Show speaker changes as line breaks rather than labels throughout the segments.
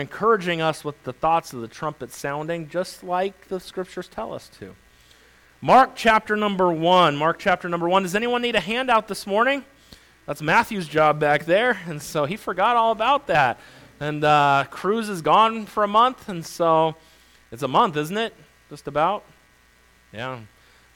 encouraging us with the thoughts of the trumpet sounding, just like the scriptures tell us to. Mark chapter number one. Mark chapter number one. Does anyone need a handout this morning? That's Matthew's job back there, and so he forgot all about that. And uh, Cruz is gone for a month, and so it's a month, isn't it? Just about. Yeah.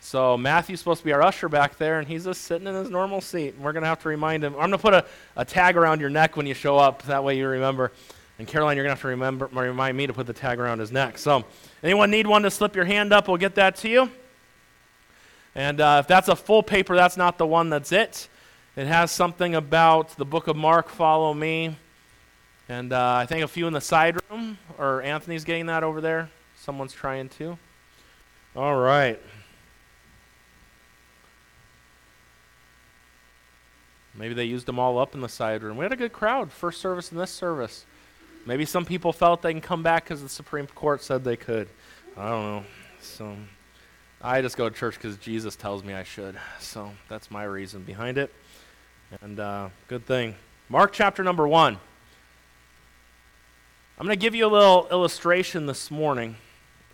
So Matthew's supposed to be our usher back there, and he's just sitting in his normal seat. And We're going to have to remind him. I'm going to put a, a tag around your neck when you show up. That way you remember. And Caroline, you're going to have to remember, remind me to put the tag around his neck. So, anyone need one to slip your hand up? We'll get that to you. And uh, if that's a full paper, that's not the one that's it. It has something about the book of Mark, follow me. And uh, I think a few in the side room, or Anthony's getting that over there. Someone's trying to. All right. Maybe they used them all up in the side room. We had a good crowd, first service and this service. Maybe some people felt they can come back because the Supreme Court said they could. I don't know. So I just go to church because Jesus tells me I should. So that's my reason behind it. And uh, good thing. Mark chapter number one. I'm going to give you a little illustration this morning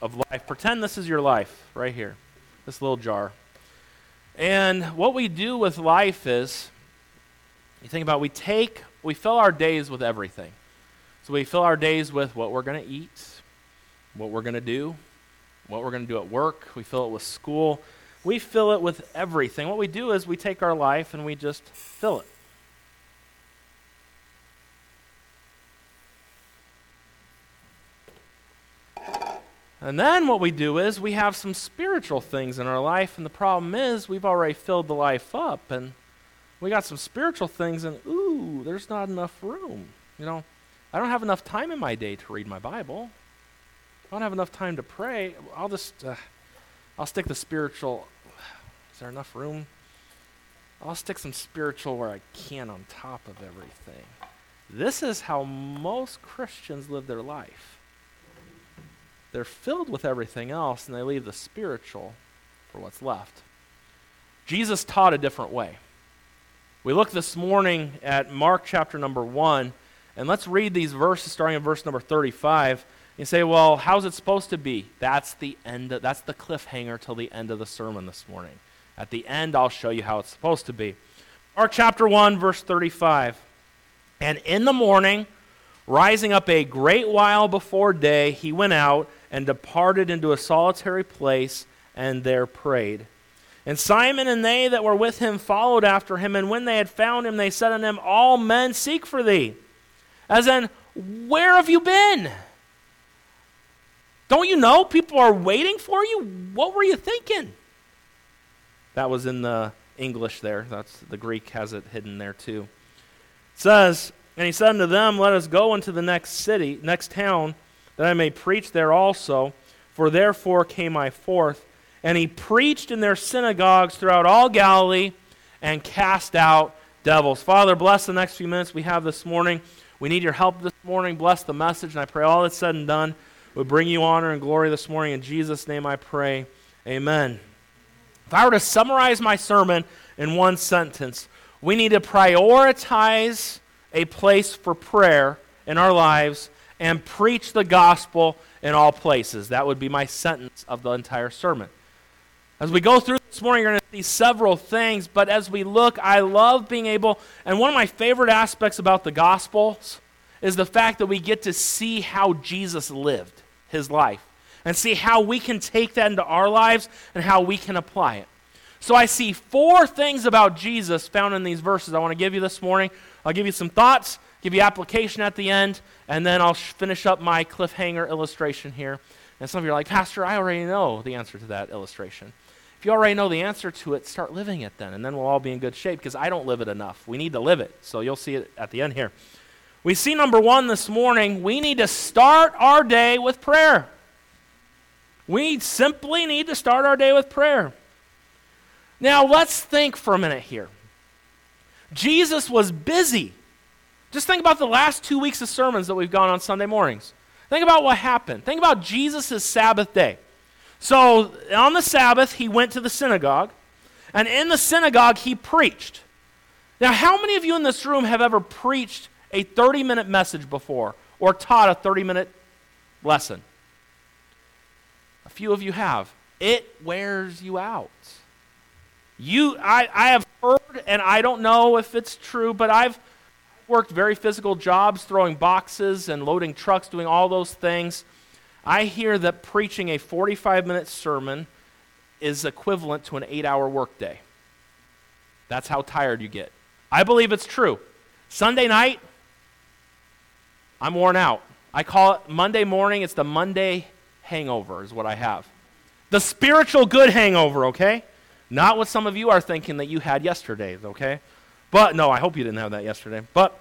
of life. Pretend this is your life right here, this little jar. And what we do with life is, you think about, we take, we fill our days with everything. So we fill our days with what we're going to eat, what we're going to do, what we're going to do at work. We fill it with school. We fill it with everything. What we do is we take our life and we just fill it. And then what we do is we have some spiritual things in our life, and the problem is we've already filled the life up, and we got some spiritual things, and ooh, there's not enough room. You know, I don't have enough time in my day to read my Bible. I don't have enough time to pray. I'll just, uh, I'll stick the spiritual. Is there enough room? I'll stick some spiritual where I can on top of everything. This is how most Christians live their life. They're filled with everything else and they leave the spiritual for what's left. Jesus taught a different way. We look this morning at Mark chapter number 1 and let's read these verses starting in verse number 35. You say, well, how's it supposed to be? That's the end. Of, that's the cliffhanger till the end of the sermon this morning. At the end, I'll show you how it's supposed to be. Mark chapter 1, verse 35. And in the morning, rising up a great while before day, he went out and departed into a solitary place and there prayed. And Simon and they that were with him followed after him. And when they had found him, they said unto him, All men seek for thee. As in, where have you been? Don't you know people are waiting for you? What were you thinking? That was in the English there. That's the Greek has it hidden there too. It says, and he said unto them, Let us go into the next city, next town, that I may preach there also. For therefore came I forth. And he preached in their synagogues throughout all Galilee and cast out devils. Father, bless the next few minutes we have this morning. We need your help this morning. Bless the message, and I pray all that's said and done would bring you honor and glory this morning. In Jesus' name I pray. Amen. If I were to summarize my sermon in one sentence, we need to prioritize a place for prayer in our lives and preach the gospel in all places. That would be my sentence of the entire sermon. As we go through this morning, you're going to see several things, but as we look, I love being able, and one of my favorite aspects about the Gospels is the fact that we get to see how Jesus lived his life and see how we can take that into our lives and how we can apply it. So I see four things about Jesus found in these verses I want to give you this morning. I'll give you some thoughts, give you application at the end, and then I'll finish up my cliffhanger illustration here. And some of you are like, Pastor, I already know the answer to that illustration. If you already know the answer to it, start living it then, and then we'll all be in good shape because I don't live it enough. We need to live it. So you'll see it at the end here. We see number one this morning we need to start our day with prayer. We simply need to start our day with prayer. Now, let's think for a minute here. Jesus was busy. Just think about the last two weeks of sermons that we've gone on Sunday mornings. Think about what happened. Think about Jesus' Sabbath day. So on the Sabbath, he went to the synagogue, and in the synagogue, he preached. Now, how many of you in this room have ever preached a 30 minute message before, or taught a 30 minute lesson. A few of you have. It wears you out. You, I, I have heard, and I don't know if it's true, but I've worked very physical jobs, throwing boxes and loading trucks, doing all those things. I hear that preaching a 45 minute sermon is equivalent to an eight hour workday. That's how tired you get. I believe it's true. Sunday night, I'm worn out. I call it Monday morning, it's the Monday hangover, is what I have. The spiritual good hangover, okay? Not what some of you are thinking that you had yesterday, okay? But, no, I hope you didn't have that yesterday. But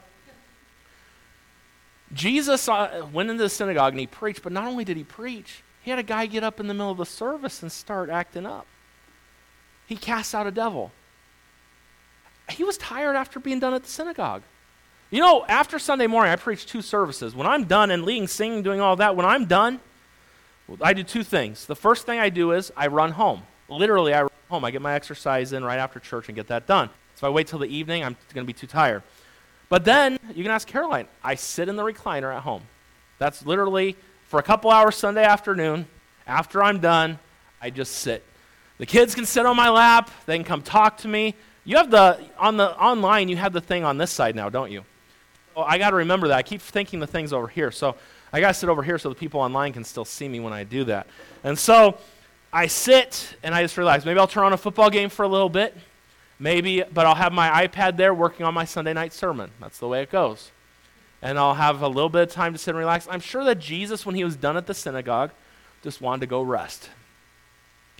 Jesus uh, went into the synagogue and he preached, but not only did he preach, he had a guy get up in the middle of the service and start acting up. He cast out a devil. He was tired after being done at the synagogue. You know, after Sunday morning, I preach two services. When I'm done and leading, singing, doing all that, when I'm done, I do two things. The first thing I do is I run home. Literally, I run home. I get my exercise in right after church and get that done. So if I wait till the evening, I'm going to be too tired. But then you can ask Caroline. I sit in the recliner at home. That's literally for a couple hours Sunday afternoon. After I'm done, I just sit. The kids can sit on my lap. They can come talk to me. You have the on the online. You have the thing on this side now, don't you? Oh, I got to remember that. I keep thinking the things over here. So I got to sit over here so the people online can still see me when I do that. And so I sit and I just relax. Maybe I'll turn on a football game for a little bit. Maybe, but I'll have my iPad there working on my Sunday night sermon. That's the way it goes. And I'll have a little bit of time to sit and relax. I'm sure that Jesus, when he was done at the synagogue, just wanted to go rest.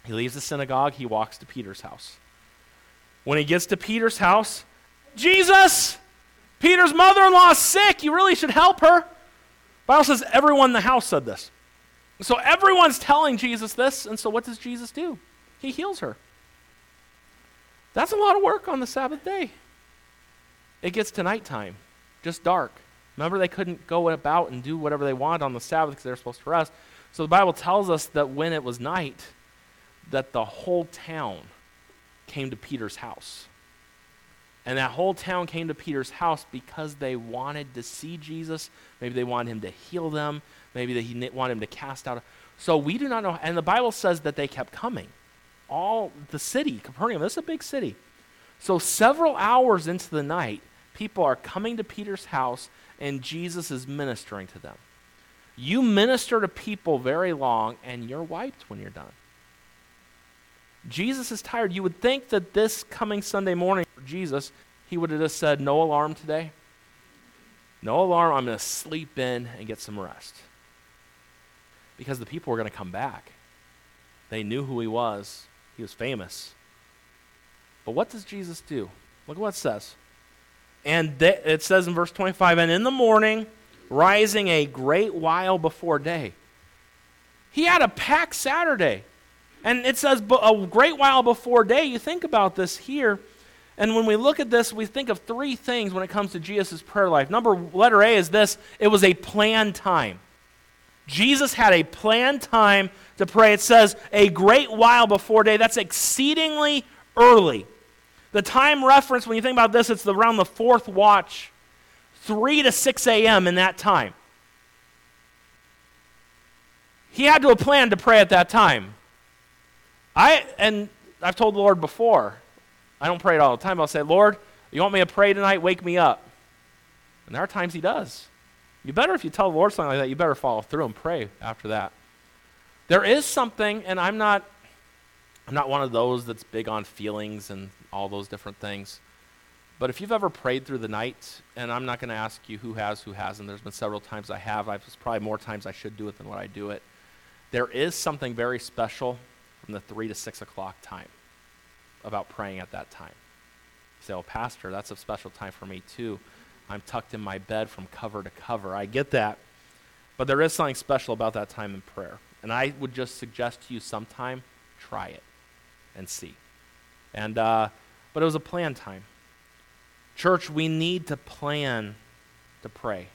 He leaves the synagogue, he walks to Peter's house. When he gets to Peter's house, Jesus, Peter's mother in law is sick. You really should help her. Bible says everyone in the house said this. So everyone's telling Jesus this, and so what does Jesus do? He heals her. That's a lot of work on the Sabbath day. It gets to nighttime, just dark. Remember, they couldn't go about and do whatever they wanted on the Sabbath because they were supposed to rest. So the Bible tells us that when it was night, that the whole town came to Peter's house. And that whole town came to Peter's house because they wanted to see Jesus. Maybe they wanted him to heal them. Maybe they wanted him to cast out. So we do not know. And the Bible says that they kept coming. All the city, Capernaum, this is a big city. So several hours into the night, people are coming to Peter's house and Jesus is ministering to them. You minister to people very long and you're wiped when you're done. Jesus is tired. You would think that this coming Sunday morning for Jesus, he would have just said, No alarm today. No alarm. I'm going to sleep in and get some rest. Because the people were going to come back. They knew who he was, he was famous. But what does Jesus do? Look at what it says. And it says in verse 25, and in the morning, rising a great while before day. He had a packed Saturday. And it says a great while before day. You think about this here. And when we look at this, we think of three things when it comes to Jesus' prayer life. Number letter A is this it was a planned time. Jesus had a planned time to pray. It says a great while before day. That's exceedingly early. The time reference, when you think about this, it's around the fourth watch, 3 to 6 a.m. in that time. He had to have planned to pray at that time. I and I've told the Lord before, I don't pray it all the time. I'll say, Lord, you want me to pray tonight? Wake me up. And there are times He does. You better, if you tell the Lord something like that, you better follow through and pray after that. There is something, and I'm not, I'm not one of those that's big on feelings and all those different things. But if you've ever prayed through the night, and I'm not going to ask you who has, who hasn't, there's been several times I have. I've, probably more times I should do it than what I do it. There is something very special from the 3 to 6 o'clock time about praying at that time. You say, oh, Pastor, that's a special time for me too. I'm tucked in my bed from cover to cover. I get that. But there is something special about that time in prayer. And I would just suggest to you sometime, try it and see. And, uh, but it was a planned time. Church, we need to plan to pray.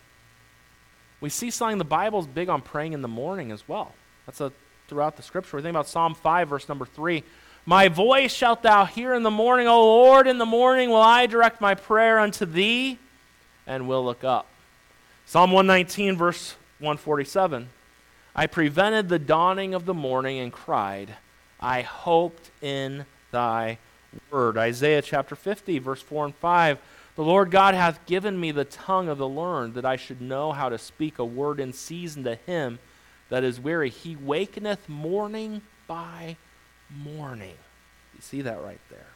We see something, the Bible's big on praying in the morning as well. That's a throughout the scripture. We think about Psalm 5, verse number 3. My voice shalt thou hear in the morning, O Lord, in the morning will I direct my prayer unto thee and will look up. Psalm 119, verse 147. I prevented the dawning of the morning and cried, I hoped in thy word. Isaiah chapter 50, verse 4 and 5. The Lord God hath given me the tongue of the learned, that I should know how to speak a word in season to him that is weary. He wakeneth morning by morning. You see that right there.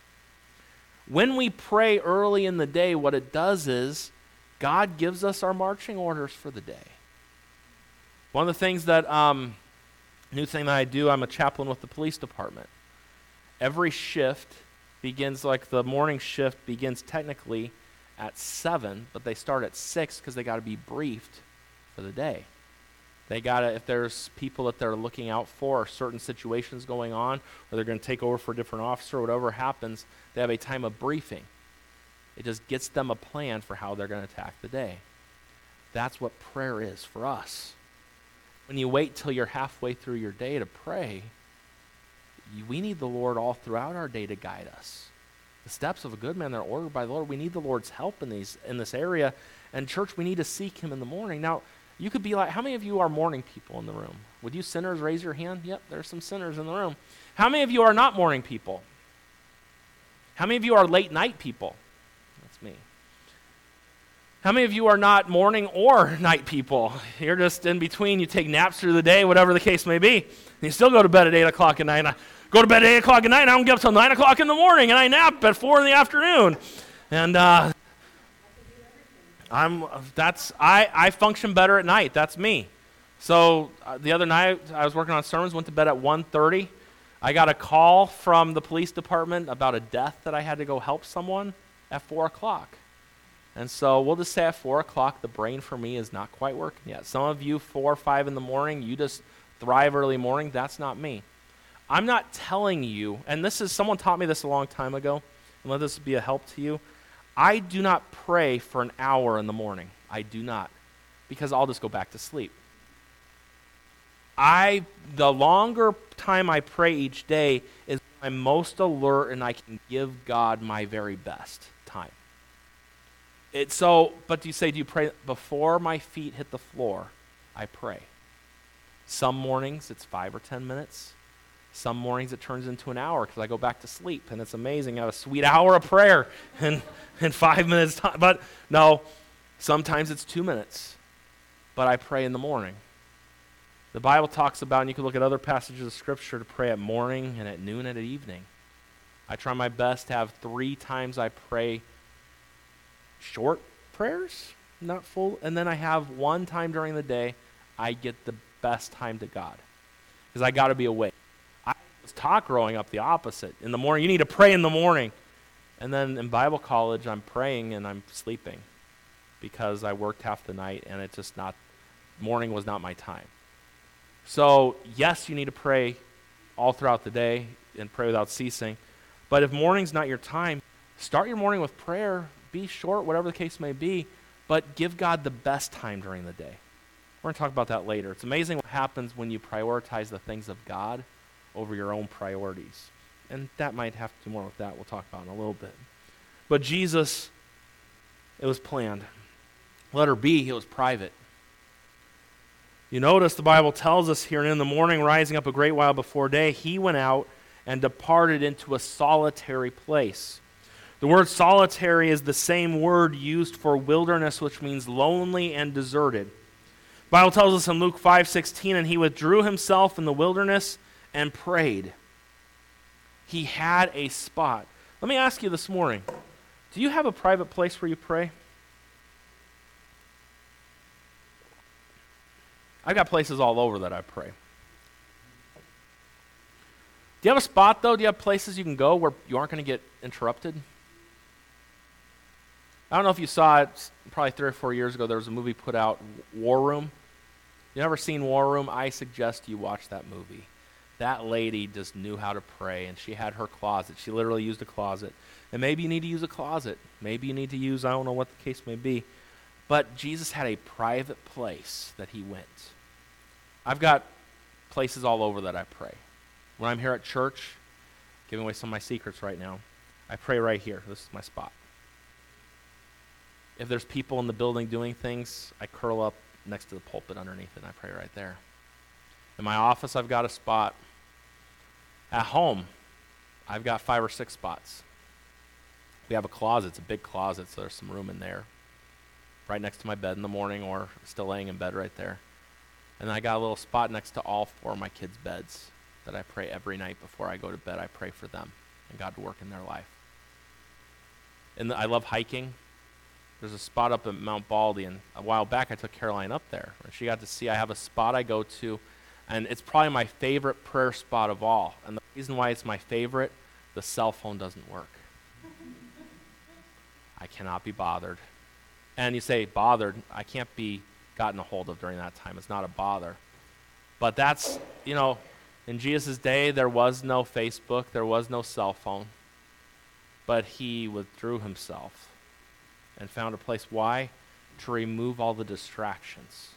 When we pray early in the day, what it does is God gives us our marching orders for the day. One of the things that, um, new thing that I do, I'm a chaplain with the police department. Every shift begins, like the morning shift begins technically at 7, but they start at 6 because they got to be briefed for the day. They got to, if there's people that they're looking out for or certain situations going on, or they're going to take over for a different officer, or whatever happens, they have a time of briefing. It just gets them a plan for how they're going to attack the day. That's what prayer is for us. When you wait till you're halfway through your day to pray, we need the Lord all throughout our day to guide us. The steps of a good man are ordered by the Lord. We need the Lord's help in these in this area. And church, we need to seek him in the morning. Now, you could be like, how many of you are morning people in the room? Would you sinners raise your hand? Yep, there's some sinners in the room. How many of you are not morning people? How many of you are late night people? Me. How many of you are not morning or night people? You're just in between. You take naps through the day, whatever the case may be. You still go to bed at 8 o'clock at night. I go to bed at 8 o'clock at night, and I don't get up till 9 o'clock in the morning, and I nap at 4 in the afternoon. And uh, I'm that's I, I function better at night. That's me. So uh, the other night I was working on sermons, went to bed at 1:30. I got a call from the police department about a death that I had to go help someone at four o'clock. And so we'll just say at four o'clock, the brain for me is not quite working yet. Some of you, four or five in the morning, you just thrive early morning. That's not me. I'm not telling you, and this is someone taught me this a long time ago, and let this be a help to you. I do not pray for an hour in the morning. I do not, because I'll just go back to sleep. I the longer time I pray each day is I'm most alert and I can give God my very best. It so, but do you say do you pray before my feet hit the floor? I pray. Some mornings it's five or ten minutes. Some mornings it turns into an hour because I go back to sleep, and it's amazing. I have a sweet hour of prayer in, in five minutes time. But no, sometimes it's two minutes. But I pray in the morning. The Bible talks about, and you can look at other passages of Scripture to pray at morning and at noon and at evening. I try my best to have three times I pray short prayers, not full, and then I have one time during the day I get the best time to God because I got to be awake I was taught growing up the opposite. In the morning, you need to pray in the morning. And then in Bible college, I'm praying and I'm sleeping because I worked half the night and it's just not, morning was not my time. So, yes, you need to pray all throughout the day and pray without ceasing. But if morning's not your time, start your morning with prayer. Be short, whatever the case may be, but give God the best time during the day. We're going to talk about that later. It's amazing what happens when you prioritize the things of God over your own priorities. And that might have to do more with that. We'll talk about in a little bit. But Jesus, it was planned. Letter B, it was private. You notice the Bible tells us here, and in the morning, rising up a great while before day, he went out and departed into a solitary place. The word solitary is the same word used for wilderness, which means lonely and deserted. The Bible tells us in Luke 5:16, and he withdrew himself in the wilderness and prayed. He had a spot. Let me ask you this morning do you have a private place where you pray? I've got places all over that I pray. Do you have a spot, though? Do you have places you can go where you aren't going to get interrupted? I don't know if you saw it probably three or four years ago. There was a movie put out, War Room. You ever seen War Room? I suggest you watch that movie. That lady just knew how to pray, and she had her closet. She literally used a closet. And maybe you need to use a closet. Maybe you need to use, I don't know what the case may be. But Jesus had a private place that he went. I've got places all over that I pray. When I'm here at church, giving away some of my secrets right now, I pray right here. This is my spot. If there's people in the building doing things, I curl up next to the pulpit underneath it and I pray right there. In my office, I've got a spot. At home, I've got five or six spots. We have a closet. It's a big closet, so there's some room in there. Right next to my bed in the morning or still laying in bed right there. And I got a little spot next to all four of my kids' beds that I pray every night before I go to bed. I pray for them and God to work in their life. And I love hiking. There's a spot up at Mount Baldy, and a while back I took Caroline up there. And she got to see I have a spot I go to, and it's probably my favorite prayer spot of all. And the reason why it's my favorite, the cell phone doesn't work. I cannot be bothered. And you say, bothered, I can't be gotten a hold of during that time. It's not a bother. But that's, you know, in Jesus' day, there was no Facebook, there was no cell phone. But he withdrew himself and found a place. Why? To remove all the distractions.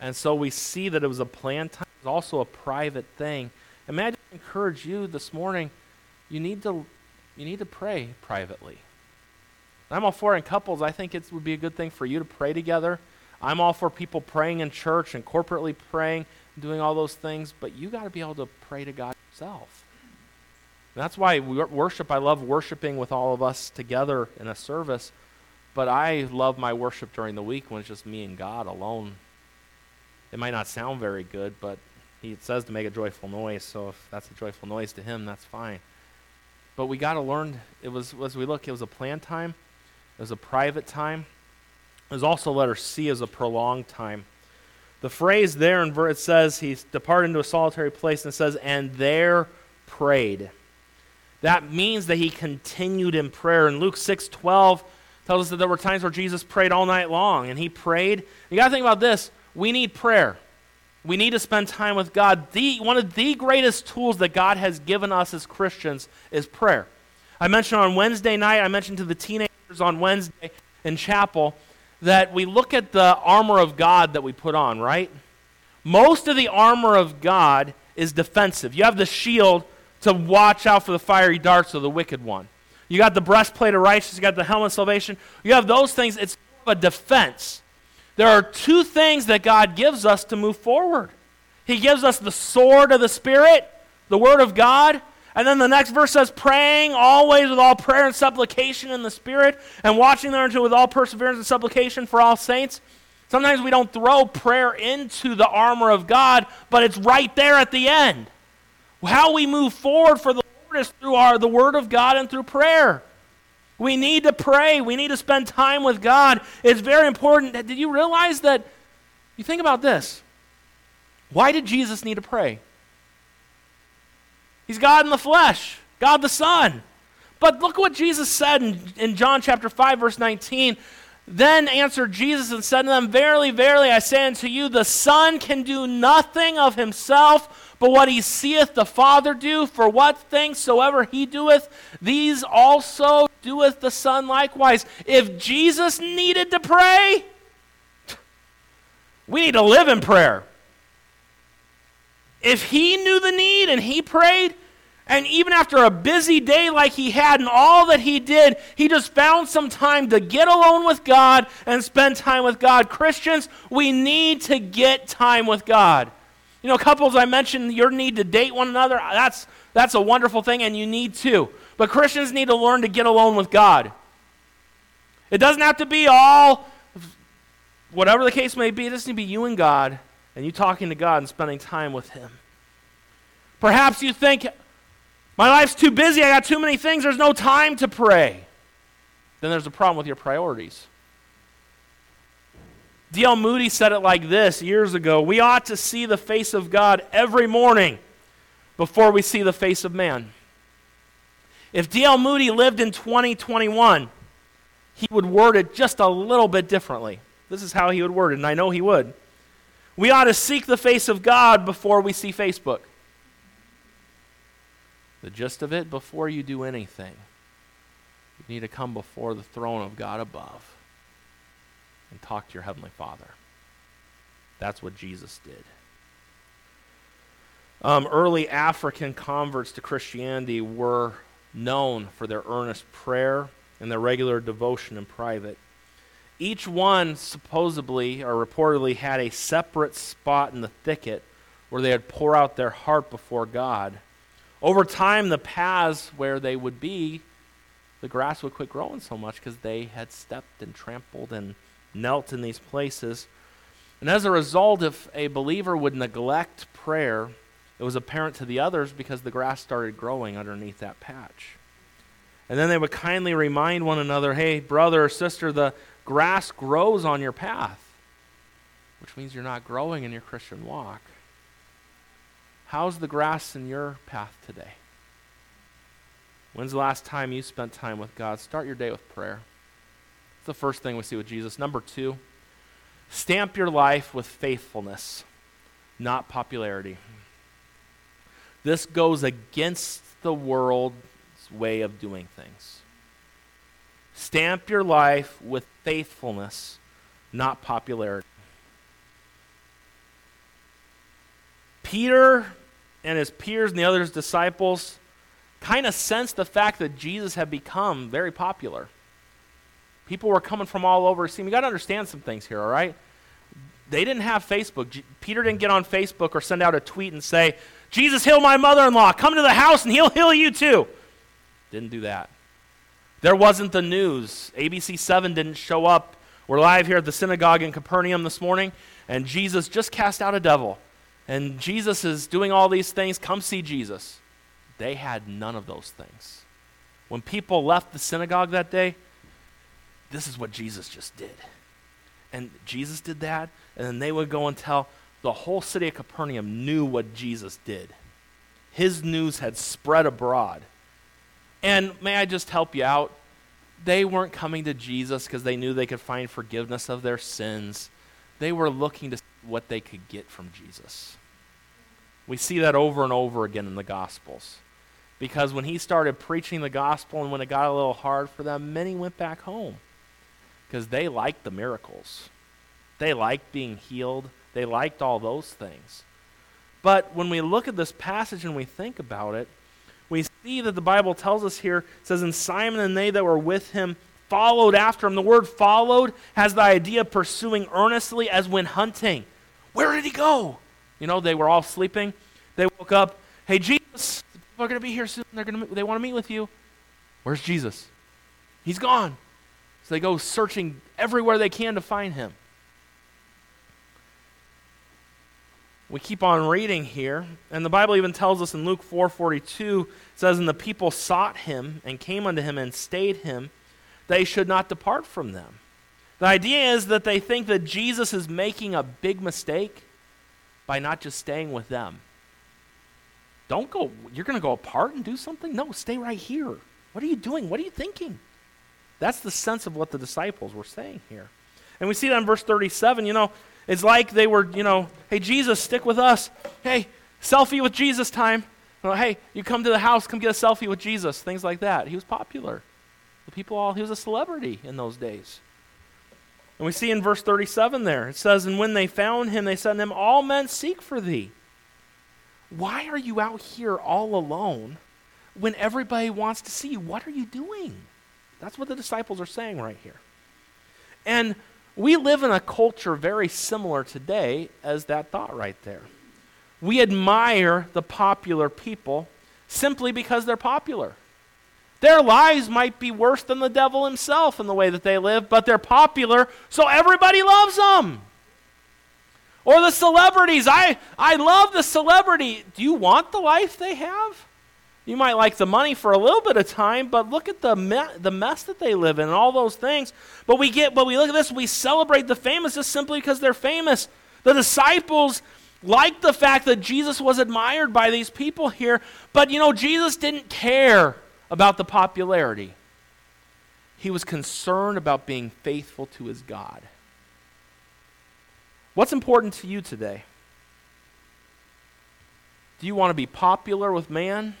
And so we see that it was a planned time, it was also a private thing. May I encourage you this morning, you need to, you need to pray privately. I'm all for in couples. I think it would be a good thing for you to pray together. I'm all for people praying in church and corporately praying, doing all those things, but you got to be able to pray to God yourself. And that's why worship, I love worshiping with all of us together in a service, but I love my worship during the week when it's just me and God alone. It might not sound very good, but he says to make a joyful noise, so if that's a joyful noise to him, that's fine. But we got to learn, it was, as we look, it was a planned time, it was a private time. Was also letter C as a prolonged time. The phrase there in verse says he departed into a solitary place and says, and there prayed. That means that he continued in prayer. And Luke 6 12 tells us that there were times where Jesus prayed all night long, and he prayed. You got to think about this. We need prayer. We need to spend time with God. The, one of the greatest tools that God has given us as Christians is prayer. I mentioned on Wednesday night, I mentioned to the teenagers on Wednesday in chapel that we look at the armor of God that we put on, right? Most of the armor of God is defensive. You have the shield to watch out for the fiery darts of the wicked one. You got the breastplate of righteousness, you got the helmet of salvation. You have those things, it's a defense. There are two things that God gives us to move forward. He gives us the sword of the Spirit, the Word of God, and then the next verse says, praying always with all prayer and supplication in the Spirit, and watching thereunto with all perseverance and supplication for all saints. Sometimes we don't throw prayer into the armor of God, but it's right there at the end. How we move forward for the Lord is through our, the Word of God and through prayer. We need to pray. We need to spend time with God. It's very important. Did you realize that? You think about this. Why did Jesus need to pray? He's God in the flesh, God the Son. But look what Jesus said in, in John chapter 5, verse 19. Then answered Jesus and said to them, Verily, verily, I say unto you, the Son can do nothing of himself, but what he seeth the Father do. For what things soever he doeth, these also doeth the Son likewise. If Jesus needed to pray, we need to live in prayer. If he knew the need and he prayed, and even after a busy day like he had and all that he did, he just found some time to get alone with God and spend time with God. Christians, we need to get time with God. You know, couples, I mentioned your need to date one another. That's, that's a wonderful thing, and you need to. But Christians need to learn to get alone with God. It doesn't have to be all, whatever the case may be, it doesn't need to be you and God and you talking to God and spending time with Him. Perhaps you think, my life's too busy, I got too many things, there's no time to pray. Then there's a problem with your priorities. D.L. Moody said it like this years ago We ought to see the face of God every morning before we see the face of man. If D.L. Moody lived in 2021, he would word it just a little bit differently. This is how he would word it, and I know he would. We ought to seek the face of God before we see Facebook. The gist of it, before you do anything, you need to come before the throne of God above and talk to your Heavenly Father. That's what Jesus did. Um, early African converts to Christianity were known for their earnest prayer and their regular devotion in private. Each one supposedly or reportedly had a separate spot in the thicket where they would pour out their heart before God. Over time, the paths where they would be, the grass would quit growing so much because they had stepped and trampled and knelt in these places. And as a result, if a believer would neglect prayer, it was apparent to the others because the grass started growing underneath that patch. And then they would kindly remind one another hey, brother or sister, the grass grows on your path, which means you're not growing in your Christian walk. How's the grass in your path today? When's the last time you spent time with God? Start your day with prayer. The first thing we see with Jesus. Number two, stamp your life with faithfulness, not popularity. This goes against the world's way of doing things. Stamp your life with faithfulness, not popularity. Peter and his peers and the other disciples kind of sensed the fact that Jesus had become very popular. People were coming from all over. See, we got to understand some things here, all right? They didn't have Facebook. Peter didn't get on Facebook or send out a tweet and say, Jesus, heal my mother in law. Come to the house and he'll heal you too. Didn't do that. There wasn't the news. ABC 7 didn't show up. We're live here at the synagogue in Capernaum this morning, and Jesus just cast out a devil. And Jesus is doing all these things. Come see Jesus. They had none of those things. When people left the synagogue that day, this is what Jesus just did. And Jesus did that, and then they would go and tell the whole city of Capernaum knew what Jesus did. His news had spread abroad. And may I just help you out? They weren't coming to Jesus because they knew they could find forgiveness of their sins. They were looking to see what they could get from Jesus. We see that over and over again in the Gospels. Because when he started preaching the gospel and when it got a little hard for them, many went back home because they liked the miracles. They liked being healed. They liked all those things. But when we look at this passage and we think about it, we see that the Bible tells us here, it says, And Simon and they that were with him followed after him. The word followed has the idea of pursuing earnestly as when hunting. Where did he go? You know, they were all sleeping. They woke up. Hey, Jesus, people are going to be here soon. They're to, they want to meet with you. Where's Jesus? He's gone. So they go searching everywhere they can to find him. We keep on reading here, and the Bible even tells us in Luke 4:42 it says and the people sought him and came unto him and stayed him they should not depart from them. The idea is that they think that Jesus is making a big mistake by not just staying with them. Don't go, you're going to go apart and do something? No, stay right here. What are you doing? What are you thinking? That's the sense of what the disciples were saying here. And we see that in verse 37. You know, it's like they were, you know, hey, Jesus, stick with us. Hey, selfie with Jesus time. You know, hey, you come to the house, come get a selfie with Jesus. Things like that. He was popular. The people all, he was a celebrity in those days. And we see in verse 37 there, it says, And when they found him, they said to him, All men seek for thee. Why are you out here all alone when everybody wants to see you? What are you doing? That's what the disciples are saying right here. And we live in a culture very similar today as that thought right there. We admire the popular people simply because they're popular. Their lives might be worse than the devil himself in the way that they live, but they're popular, so everybody loves them. Or the celebrities. I, I love the celebrity. Do you want the life they have? You might like the money for a little bit of time, but look at the, me- the mess that they live in and all those things. But we get, but we look at this, we celebrate the famous just simply because they're famous. The disciples liked the fact that Jesus was admired by these people here, but you know, Jesus didn't care about the popularity. He was concerned about being faithful to his God. What's important to you today? Do you want to be popular with man?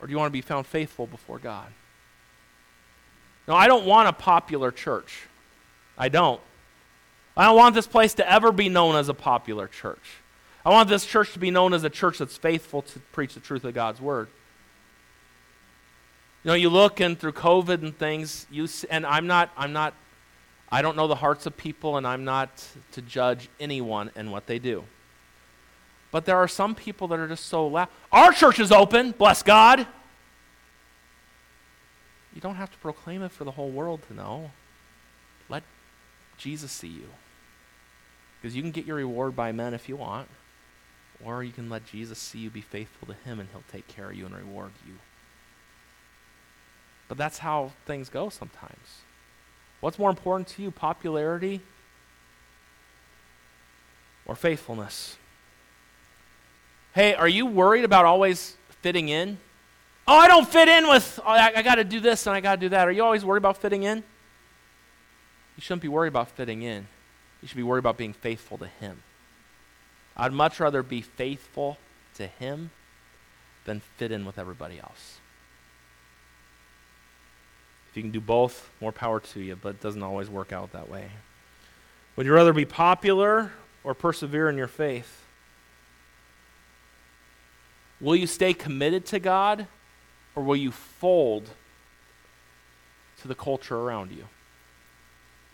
Or do you want to be found faithful before God? No, I don't want a popular church. I don't. I don't want this place to ever be known as a popular church. I want this church to be known as a church that's faithful to preach the truth of God's word. You know, you look and through COVID and things, you see, and I'm not, I'm not I don't know the hearts of people, and I'm not to judge anyone and what they do. But there are some people that are just so loud. Our church is open, bless God. You don't have to proclaim it for the whole world to know. Let Jesus see you. Because you can get your reward by men if you want, or you can let Jesus see you be faithful to him and he'll take care of you and reward you. But that's how things go sometimes. What's more important to you, popularity or faithfulness? Hey, are you worried about always fitting in? Oh, I don't fit in with, oh, I, I got to do this and I got to do that. Are you always worried about fitting in? You shouldn't be worried about fitting in. You should be worried about being faithful to Him. I'd much rather be faithful to Him than fit in with everybody else. If you can do both, more power to you, but it doesn't always work out that way. Would you rather be popular or persevere in your faith? Will you stay committed to God or will you fold to the culture around you?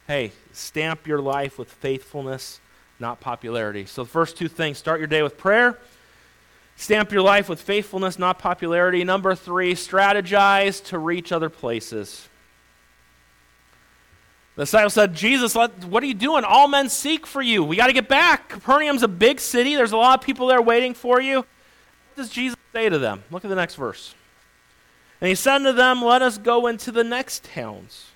Hey, stamp your life with faithfulness, not popularity. So, the first two things start your day with prayer. Stamp your life with faithfulness, not popularity. Number three, strategize to reach other places. The disciple said, Jesus, what are you doing? All men seek for you. We got to get back. Capernaum's a big city. There's a lot of people there waiting for you. Does Jesus say to them? Look at the next verse. And he said to them, Let us go into the next towns.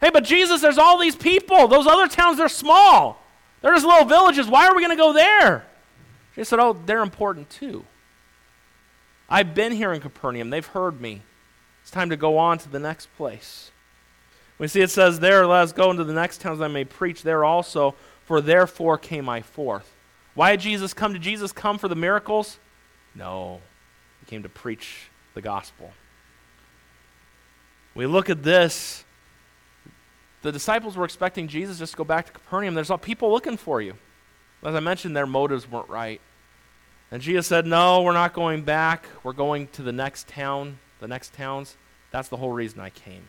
Hey, but Jesus, there's all these people. Those other towns, they're small. They're just little villages. Why are we going to go there? He said, Oh, they're important too. I've been here in Capernaum. They've heard me. It's time to go on to the next place. We see it says there, let us go into the next towns that I may preach there also, for therefore came I forth. Why did Jesus come? Did Jesus come for the miracles? No. He came to preach the gospel. We look at this. The disciples were expecting Jesus just to go back to Capernaum. There's all people looking for you. As I mentioned, their motives weren't right. And Jesus said, No, we're not going back. We're going to the next town, the next towns. That's the whole reason I came.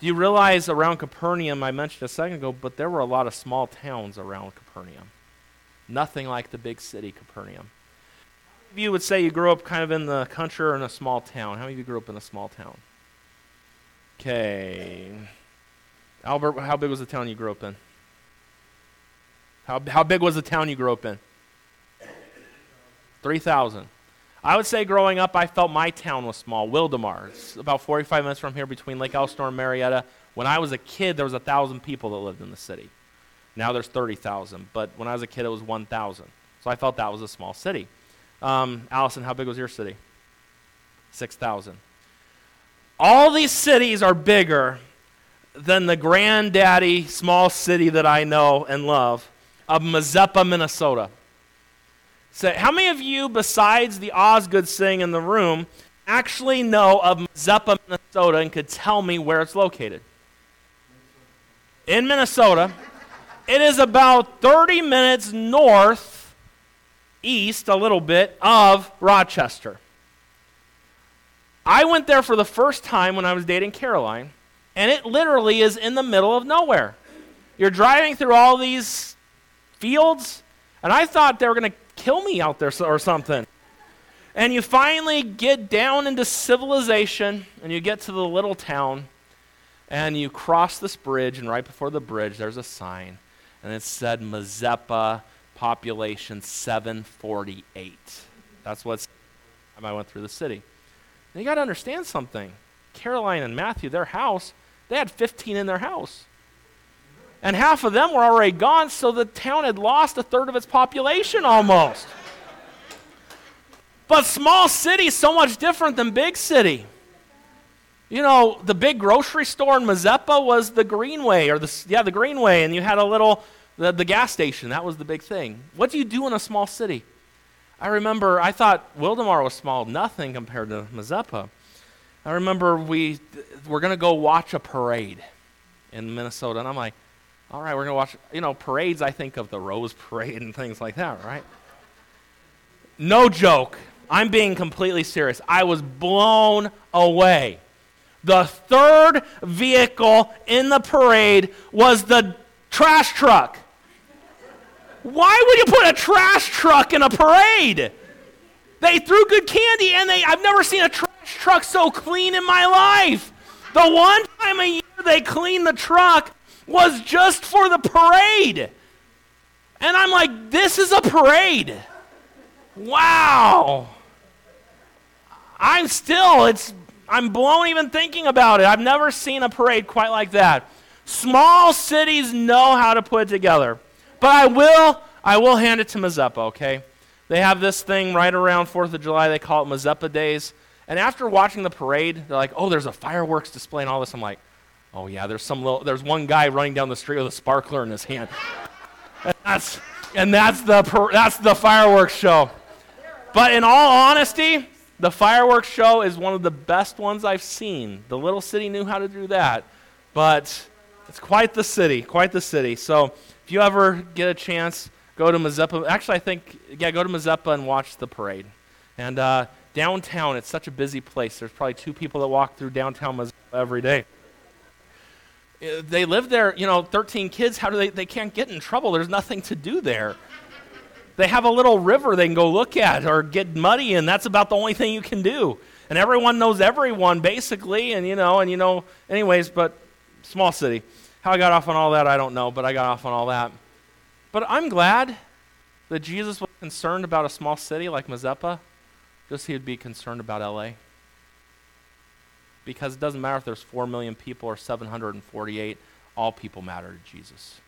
Do you realize around Capernaum, I mentioned a second ago, but there were a lot of small towns around Capernaum. Nothing like the big city, Capernaum. Of you would say you grew up kind of in the country or in a small town? How many of you grew up in a small town? Okay. Albert, how big was the town you grew up in? How, how big was the town you grew up in? 3,000. I would say growing up, I felt my town was small. Wildomar. It's about 45 minutes from here between Lake Elsinore and Murrieta. When I was a kid, there was 1,000 people that lived in the city. Now there's 30,000. But when I was a kid, it was 1,000. So I felt that was a small city. Um, Allison, how big was your city? 6,000. All these cities are bigger than the granddaddy small city that I know and love of Mazeppa, Minnesota. So, how many of you, besides the Osgood sing in the room, actually know of Mazeppa, Minnesota, and could tell me where it's located? In Minnesota. It is about 30 minutes north, east a little bit, of Rochester. I went there for the first time when I was dating Caroline, and it literally is in the middle of nowhere. You're driving through all these fields, and I thought they were going to kill me out there or something. And you finally get down into civilization and you get to the little town and you cross this bridge, and right before the bridge, there's a sign, and it said Mazeppa population 748. That's what's I went through the city. You got to understand something. Caroline and Matthew, their house, they had 15 in their house. And half of them were already gone, so the town had lost a third of its population almost. But small city so much different than big city. You know, the big grocery store in Mazeppa was the Greenway, or the yeah, the Greenway, and you had a little the, the gas station. That was the big thing. What do you do in a small city? I remember I thought Wildomar was small, nothing compared to Mazeppa. I remember we were going to go watch a parade in Minnesota, and I'm like, all right, we're going to watch, you know, parades. I think of the Rose Parade and things like that, right? No joke. I'm being completely serious. I was blown away The third vehicle in the parade was the trash truck. Why would you put a trash truck in a parade? They threw good candy, and they, I've never seen a trash truck so clean in my life. The one time a year they cleaned the truck was just for the parade. And I'm like, this is a parade. Wow. I'm still, it's, I'm blown even thinking about it. I've never seen a parade quite like that. Small cities know how to put it together. But I will, I will hand it to Mazeppa, okay? They have this thing right around 4th of July. They call it Mazeppa Days. And after watching the parade, they're like, oh, there's a fireworks display and all this. I'm like, oh, yeah, there's, some little, there's one guy running down the street with a sparkler in his hand. and that's, and that's, the, that's the fireworks show. But in all honesty, the fireworks show is one of the best ones I've seen. The little city knew how to do that. But it's quite the city, quite the city. So if you ever get a chance, go to Mazeppa. Actually, I think, yeah, go to Mazeppa and watch the parade. And uh, downtown, it's such a busy place. There's probably two people that walk through downtown Mazeppa every day. Uh, they live there, you know, 13 kids. How do they, they can't get in trouble? There's nothing to do there. They have a little river they can go look at or get muddy, and that's about the only thing you can do. And everyone knows everyone, basically, and you know, and you know, anyways, but small city. How I got off on all that, I don't know, but I got off on all that. But I'm glad that Jesus was concerned about a small city like Mazeppa, just he would be concerned about LA. Because it doesn't matter if there's 4 million people or 748, all people matter to Jesus.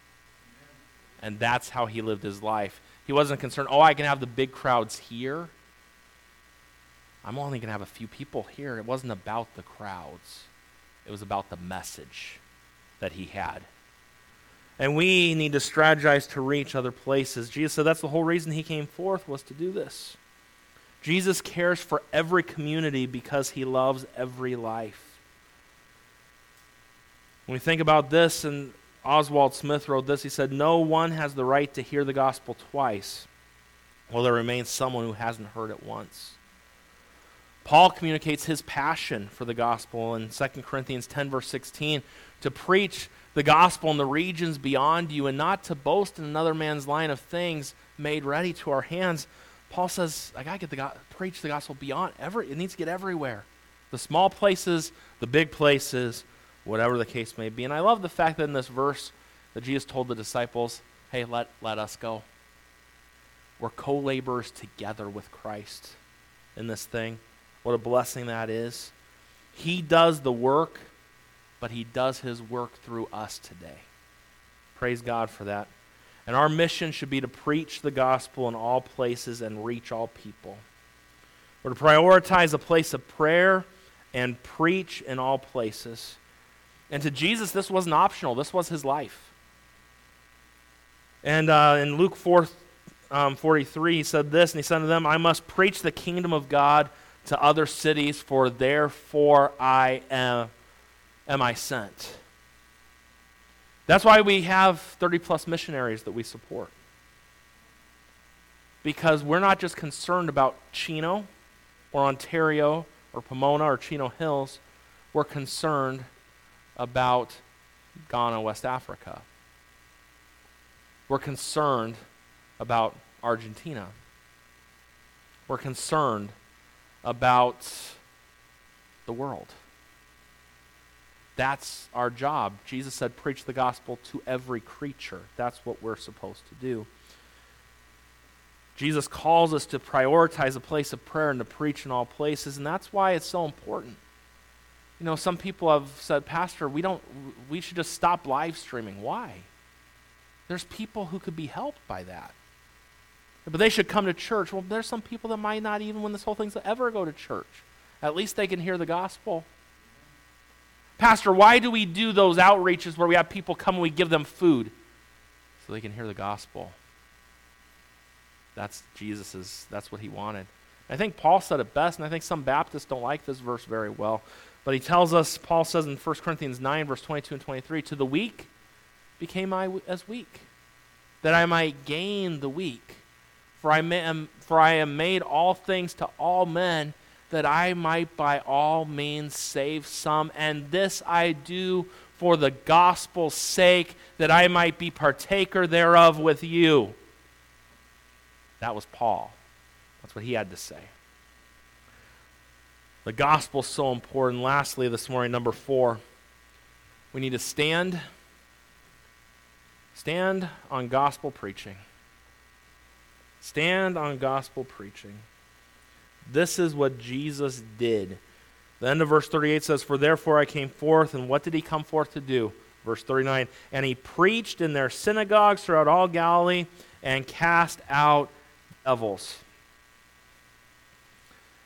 And that's how he lived his life. He wasn't concerned, oh, I can have the big crowds here. I'm only going to have a few people here. It wasn't about the crowds, it was about the message that he had. And we need to strategize to reach other places. Jesus said that's the whole reason he came forth was to do this. Jesus cares for every community because he loves every life. When we think about this, and Oswald Smith wrote this, he said, No one has the right to hear the gospel twice, while there remains someone who hasn't heard it once. Paul communicates his passion for the gospel in 2 Corinthians 10, verse 16, to preach the gospel in the regions beyond you and not to boast in another man's line of things made ready to our hands. Paul says, I got to get the go- preach the gospel beyond every, it needs to get everywhere. The small places, the big places, whatever the case may be. And I love the fact that in this verse that Jesus told the disciples, hey, let, let us go. We're co laborers together with Christ in this thing. What a blessing that is. He does the work, but He does His work through us today. Praise God for that. And our mission should be to preach the gospel in all places and reach all people. We're to prioritize a place of prayer and preach in all places. And to Jesus, this wasn't optional, this was his life. And uh, in Luke 4 um, 43, he said this, and he said to them, I must preach the kingdom of God to other cities, for therefore I am, am I sent. That's why we have 30 plus missionaries that we support. Because we're not just concerned about Chino or Ontario or Pomona or Chino Hills, we're concerned about Ghana, West Africa. We're concerned about Argentina. We're concerned about the world. That's our job. Jesus said, preach the gospel to every creature. That's what we're supposed to do. Jesus calls us to prioritize a place of prayer and to preach in all places, and that's why it's so important. You know, some people have said, Pastor, we don't we should just stop live streaming. Why? There's people who could be helped by that. But they should come to church. Well, there's some people that might not even, when this whole thing's ever go to church. At least they can hear the gospel. Pastor, why do we do those outreaches where we have people come and we give them food? So they can hear the gospel. That's Jesus's, that's what he wanted. I think Paul said it best, and I think some Baptists don't like this verse very well. But he tells us, Paul says in 1 Corinthians 9, verse 22 and 23, to the weak became I as weak, that I might gain the weak. For I, am, for I am made all things to all men, that I might by all means save some, and this I do for the gospel's sake, that I might be partaker thereof with you. That was Paul. That's what he had to say. The gospel's so important. Lastly, this morning, number four, we need to stand. Stand on gospel preaching. Stand on gospel preaching. This is what Jesus did. The end of verse 38 says, For therefore I came forth, and what did he come forth to do? Verse 39, and he preached in their synagogues throughout all Galilee and cast out devils.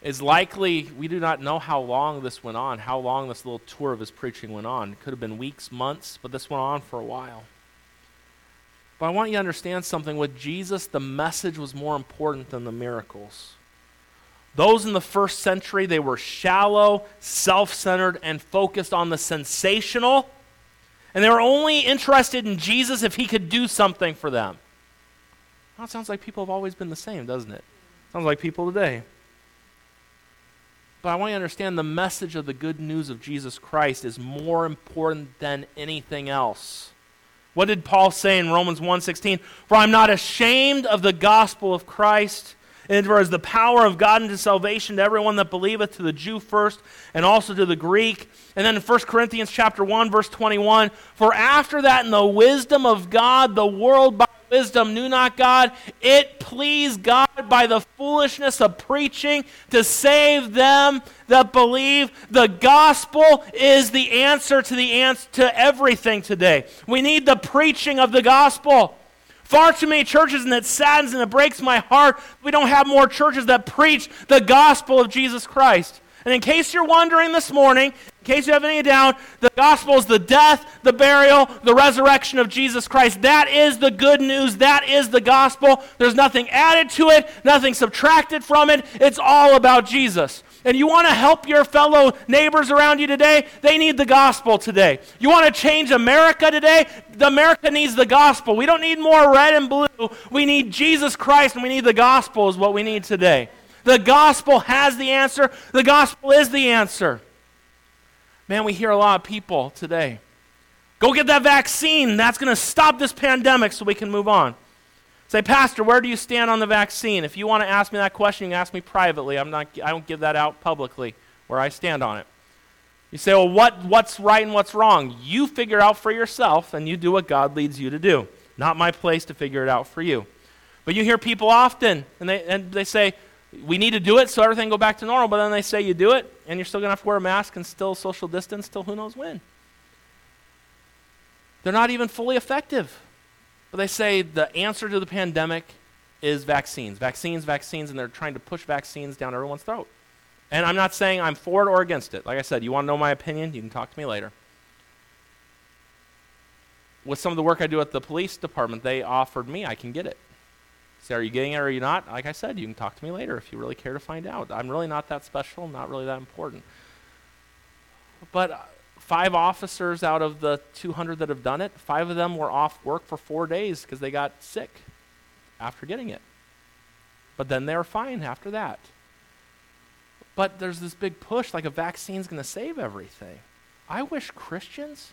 It's likely, we do not know how long this went on, how long this little tour of his preaching went on. It could have been weeks, months, but this went on for a while. But I want you to understand something. With Jesus, the message was more important than the miracles. Those in the first century, they were shallow, self centered, and focused on the sensational. And they were only interested in Jesus if he could do something for them. Well, it sounds like people have always been the same, doesn't it? Sounds like people today. But I want you to understand the message of the good news of Jesus Christ is more important than anything else. What did Paul say in Romans 1:16? For I'm not ashamed of the gospel of Christ and for as the power of God unto salvation to everyone that believeth, to the Jew first, and also to the Greek. And then in 1 Corinthians chapter 1, verse 21, for after that in the wisdom of God, the world by wisdom knew not God, it pleased God by the foolishness of preaching to save them that believe. The gospel is the answer to the answer to everything today. We need the preaching of the gospel. Far too many churches, and it saddens and it breaks my heart. We don't have more churches that preach the gospel of Jesus Christ. And in case you're wondering this morning, in case you have any doubt, the gospel is the death, the burial, the resurrection of Jesus Christ. That is the good news. That is the gospel. There's nothing added to it, nothing subtracted from it. It's all about Jesus and you want to help your fellow neighbors around you today, they need the gospel today. You want to change America today, America needs the gospel. We don't need more red and blue. We need Jesus Christ and we need the gospel, is what we need today. The gospel has the answer, the gospel is the answer. Man, we hear a lot of people today. Go get that vaccine. That's going to stop this pandemic so we can move on. Say, Pastor, where do you stand on the vaccine? If you want to ask me that question, you can ask me privately. I'm not, I don't give that out publicly where I stand on it. You say, well, what, what's right and what's wrong? You figure out for yourself and you do what God leads you to do. Not my place to figure it out for you. But you hear people often, and they, and they say, we need to do it so everything go back to normal, but then they say you do it, and you're still going to have to wear a mask and still social distance till who knows when. They're not even fully effective. But they say the answer to the pandemic is vaccines. Vaccines, vaccines, and they're trying to push vaccines down everyone's throat. And I'm not saying I'm for it or against it. Like I said, you want to know my opinion? You can talk to me later. With some of the work I do at the police department, they offered me, I can get it. Say, are you getting it or are you not? Like I said, you can talk to me later if you really care to find out. I'm really not that special, not really that important. But five officers out of the 200 that have done it, five of them were off work for four days because they got sick after getting it. But then they were fine after that. But there's this big push like a vaccine's going to save everything. I wish Christians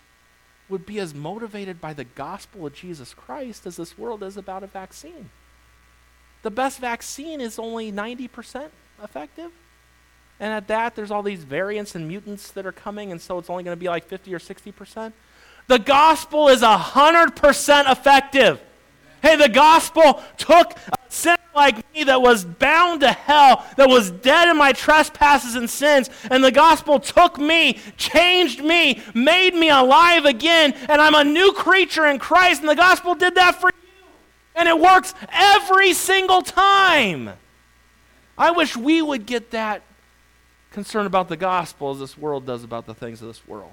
would be as motivated by the gospel of Jesus Christ as this world is about a vaccine. The best vaccine is only 90% effective. And at that, there's all these variants and mutants that are coming, and so it's only going to be like 50 or 60%. The gospel is 100% effective. Hey, the gospel took a sinner like me that was bound to hell, that was dead in my trespasses and sins, and the gospel took me, changed me, made me alive again, and I'm a new creature in Christ, and the gospel did that for you. And it works every single time. I wish we would get that concerned about the gospel as this world does about the things of this world.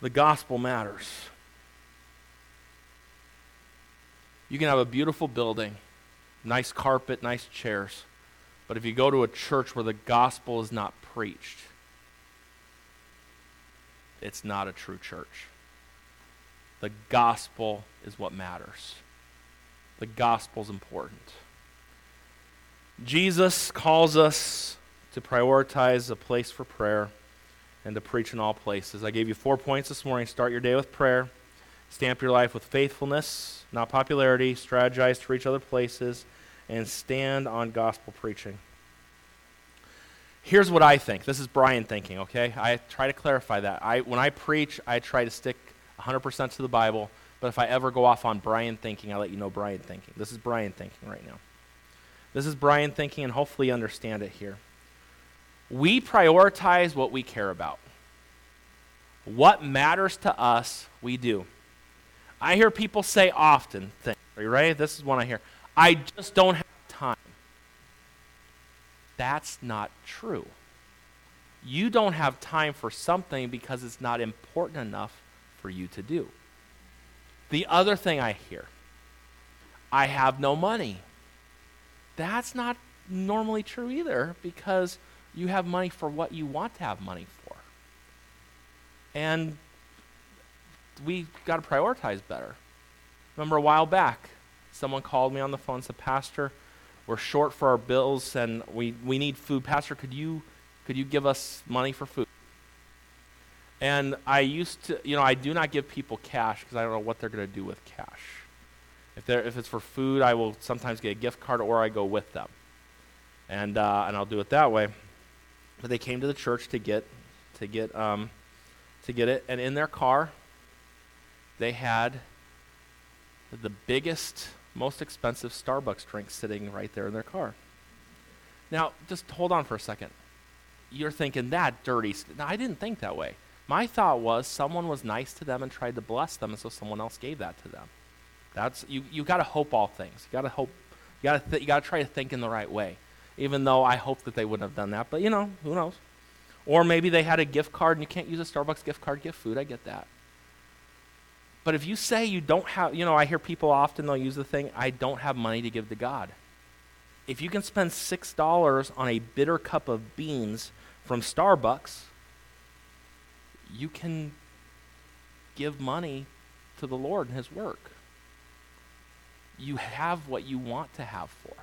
The gospel matters. You can have a beautiful building, nice carpet, nice chairs, but if you go to a church where the gospel is not preached, it's not a true church. The gospel is what matters. The gospel is important. Jesus calls us to prioritize a place for prayer and to preach in all places. I gave you four points this morning. Start your day with prayer, stamp your life with faithfulness, not popularity, strategize to reach other places, and stand on gospel preaching. Here's what I think. This is Brian thinking, okay? I try to clarify that. I, when I preach, I try to stick 100% to the Bible, but if I ever go off on Brian thinking, I let you know Brian thinking. This is Brian thinking right now. This is Brian thinking, and hopefully you understand it here. We prioritize what we care about. What matters to us, we do. I hear people say often things. Are you ready? This is one I hear. I just don't have time. That's not true. You don't have time for something because it's not important enough for you to do. The other thing I hear I have no money. That's not normally true either because you have money for what you want to have money for. And we got to prioritize better. Remember a while back, someone called me on the phone and said, Pastor, we're short for our bills and we, we need food. Pastor, could you, could you give us money for food? And I used to, you know, I do not give people cash because I don't know what they're going to do with cash. If, they're, if it's for food, I will sometimes get a gift card or I go with them. And, uh, and I'll do it that way. But they came to the church to get, to get, um, to get it. And in their car, they had the biggest, most expensive Starbucks drink sitting right there in their car. Now, just hold on for a second. You're thinking that dirty. St- no, I didn't think that way. My thought was someone was nice to them and tried to bless them, and so someone else gave that to them. That's you. You got to hope all things. You got to hope. You got to. Th- you got to try to think in the right way. Even though I hope that they wouldn't have done that, but you know, who knows? Or maybe they had a gift card and you can't use a Starbucks gift card, get food. I get that. But if you say you don't have, you know, I hear people often they'll use the thing, I don't have money to give to God. If you can spend $6 on a bitter cup of beans from Starbucks, you can give money to the Lord and His work. You have what you want to have for.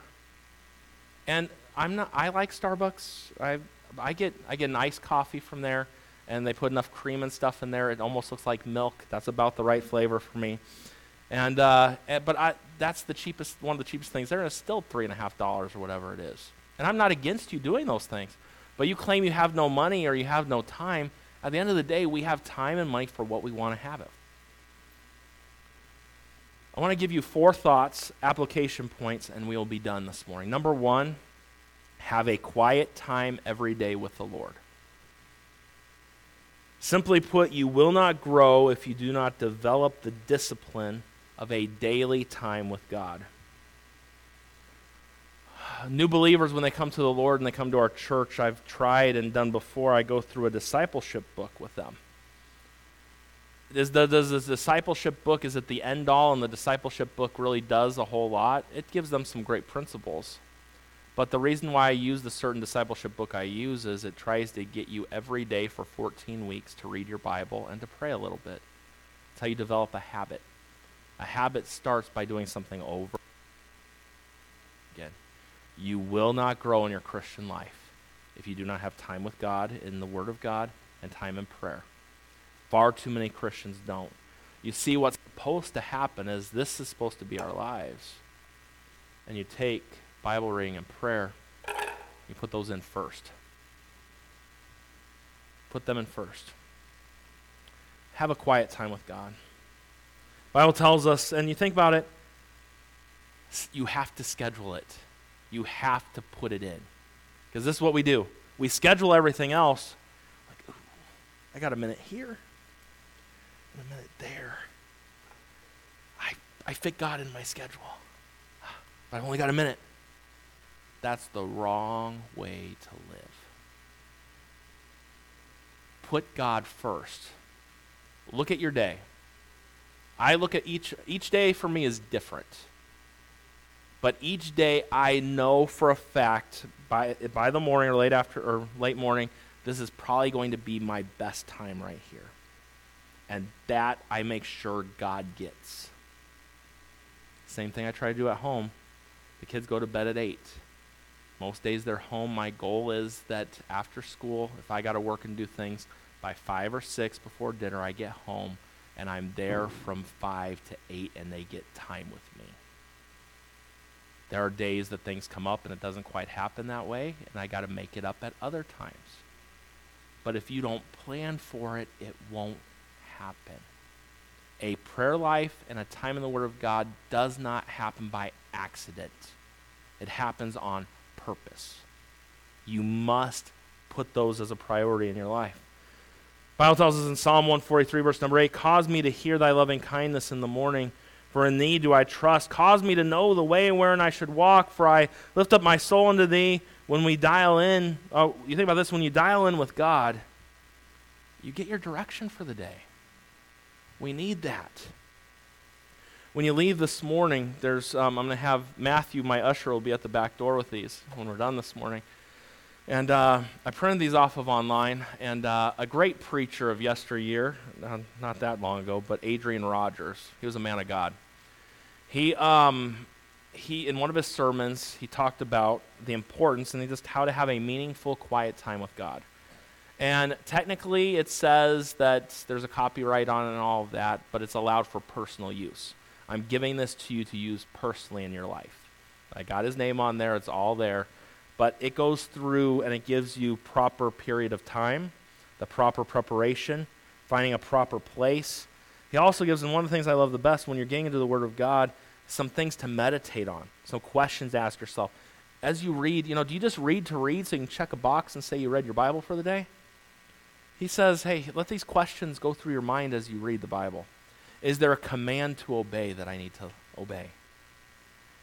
And I'm not I like Starbucks. I I get I get an iced coffee from there and they put enough cream and stuff in there. It almost looks like milk. That's about the right flavor for me. And, uh, and but I, that's the cheapest, one of the cheapest things there, and it's still three and a half dollars or whatever it is. And I'm not against you doing those things, but you claim you have no money or you have no time. At the end of the day, we have time and money for what we want to have it. I want to give you four thoughts, application points, and we'll be done this morning. Number one, have a quiet time every day with the Lord. Simply put, you will not grow if you do not develop the discipline of a daily time with God. New believers, when they come to the Lord and they come to our church, I've tried and done before, I go through a discipleship book with them. Is the, does the discipleship book, is it the end all, and the discipleship book really does a whole lot? It gives them some great principles. But the reason why I use the certain discipleship book I use is it tries to get you every day for 14 weeks to read your Bible and to pray a little bit. It's how you develop a habit. A habit starts by doing something over again. You will not grow in your Christian life if you do not have time with God in the Word of God and time in prayer. Far too many Christians don't. You see, what's supposed to happen is this is supposed to be our lives. And you take Bible reading and prayer, you put those in first. Put them in first. Have a quiet time with God. Bible tells us, and you think about it, you have to schedule it. You have to put it in. Because this is what we do. We schedule everything else. Like, I got a minute here and a minute there. I, I fit God in my schedule. I've only got a minute. That's the wrong way to live. Put God first. Look at your day. I look at each each day for me is different. But each day I know for a fact by by the morning or late after or late morning, this is probably going to be my best time right here. And that I make sure God gets. Same thing I try to do at home. The kids go to bed at 8 Most days they're home. My goal is that after school, if I got to work and do things, by 5 or 6 before dinner, I get home and I'm there from 5 to 8 and they get time with me. There are days that things come up and it doesn't quite happen that way, and I got to make it up at other times. But if you don't plan for it, it won't happen. A prayer life and a time in the Word of God does not happen by accident, it happens on purpose. You must put those as a priority in your life. Bible tells us in Psalm 143, verse number 8, Cause me to hear thy loving kindness in the morning, for in thee do I trust. Cause me to know the way wherein I should walk, for I lift up my soul unto thee. When we dial in, oh, you think about this, when you dial in with God, you get your direction for the day. We need that. When you leave this morning, there's um, I'm going to have Matthew, my usher, will be at the back door with these when we're done this morning. And uh, I printed these off of online, and uh, a great preacher of yesteryear, not, not, that long ago, but Adrian Rogers, he was a man of God. He, um, he, in one of his sermons, he talked about the importance and just how to have a meaningful, quiet time with God. And technically, it says that there's a copyright on it and all of that, but it's allowed for personal use. I'm giving this to you to use personally in your life. I got his name on there, it's all there but it goes through and it gives you proper period of time, the proper preparation, finding a proper place. He also gives, and one of the things I love the best when you're getting into the Word of God, some things to meditate on, some questions to ask yourself. As you read, you know, do you just read to read so you can check a box and say you read your Bible for the day? He says, hey, let these questions go through your mind as you read the Bible. Is there a command to obey that I need to obey?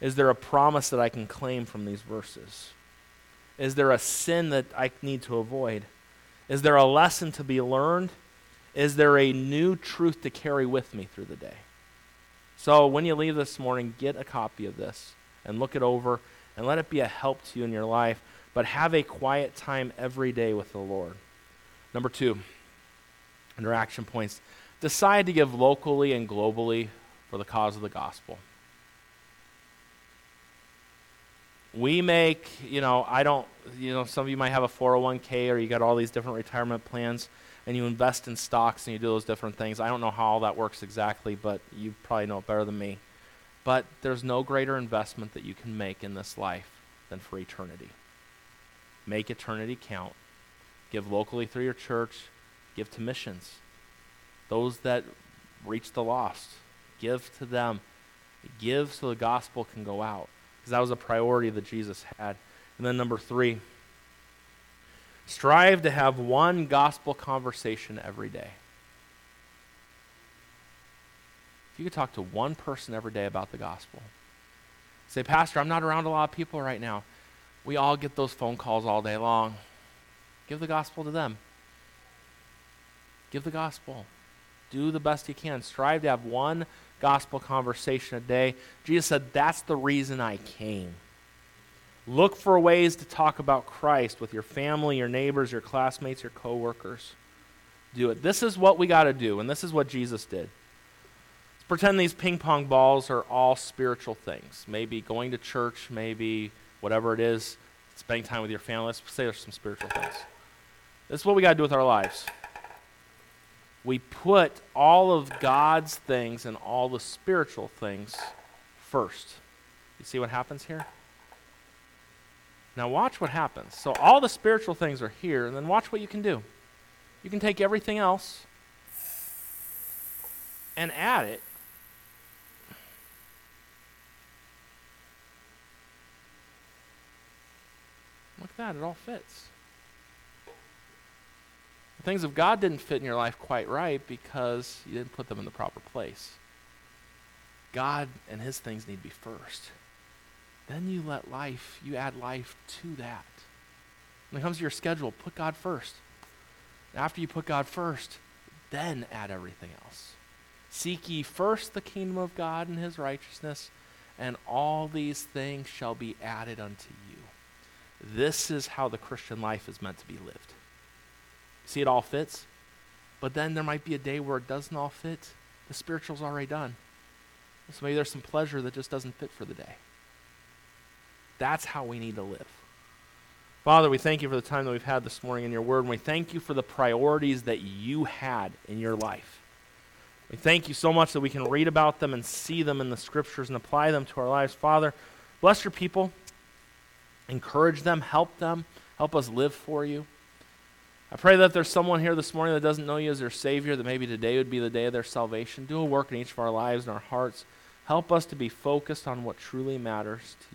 Is there a promise that I can claim from these verses? Is there a sin that I need to avoid? Is there a lesson to be learned? Is there a new truth to carry with me through the day? So when you leave this morning, get a copy of this and look it over and let it be a help to you in your life. But have a quiet time every day with the Lord. Number two, under action points, decide to give locally and globally for the cause of the gospel. we make, you know, I don't, you know, some of you might have a 401k or you got all these different retirement plans and you invest in stocks and you do those different things. I don't know how all that works exactly, but you probably know it better than me. But there's no greater investment that you can make in this life than for eternity. Make eternity count. Give locally through your church, give to missions. Those that reach the lost, give to them. Give so the gospel can go out because that was a priority that Jesus had. And then number three, strive to have one gospel conversation every day. If you could talk to one person every day about the gospel, say, Pastor, I'm not around a lot of people right now. We all get those phone calls all day long. Give the gospel to them. Give the gospel. Do the best you can. Strive to have one gospel conversation a day. Jesus said, That's the reason I came. Look for ways to talk about Christ with your family, your neighbors, your classmates, your coworkers. Do it. This is what we got to do, and this is what Jesus did. Let's pretend these ping pong balls are all spiritual things. Maybe going to church, maybe whatever it is, spending time with your family. Let's say there's some spiritual things. This is what we got to do with our lives we put all of God's things and all the spiritual things first. You see what happens here? Now, watch what happens. So, all the spiritual things are here, and then watch what you can do. You can take everything else and add it. Look at that, it all fits things of God didn't fit in your life quite right because you didn't put them in the proper place. God and his things need to be first. Then you let life, you add life to that. When it comes to your schedule, put God first. After you put God first, then add everything else. Seek ye first the kingdom of God and his righteousness, and all these things shall be added unto you. This is how the Christian life is meant to be lived. See, it all fits. But then there might be a day where it doesn't all fit. The spiritual's already done. So maybe there's some pleasure that just doesn't fit for the day. That's how we need to live. Father, we thank you for the time that we've had this morning in your word, and we thank you for the priorities that you had in your life. We thank you so much that we can read about them and see them in the scriptures and apply them to our lives. Father, bless your people, encourage them, help them, help us live for you. I pray that there's someone here this morning that doesn't know you as their Savior, that maybe today would be the day of their salvation. Do a work in each of our lives and our hearts. Help us to be focused on what truly matters to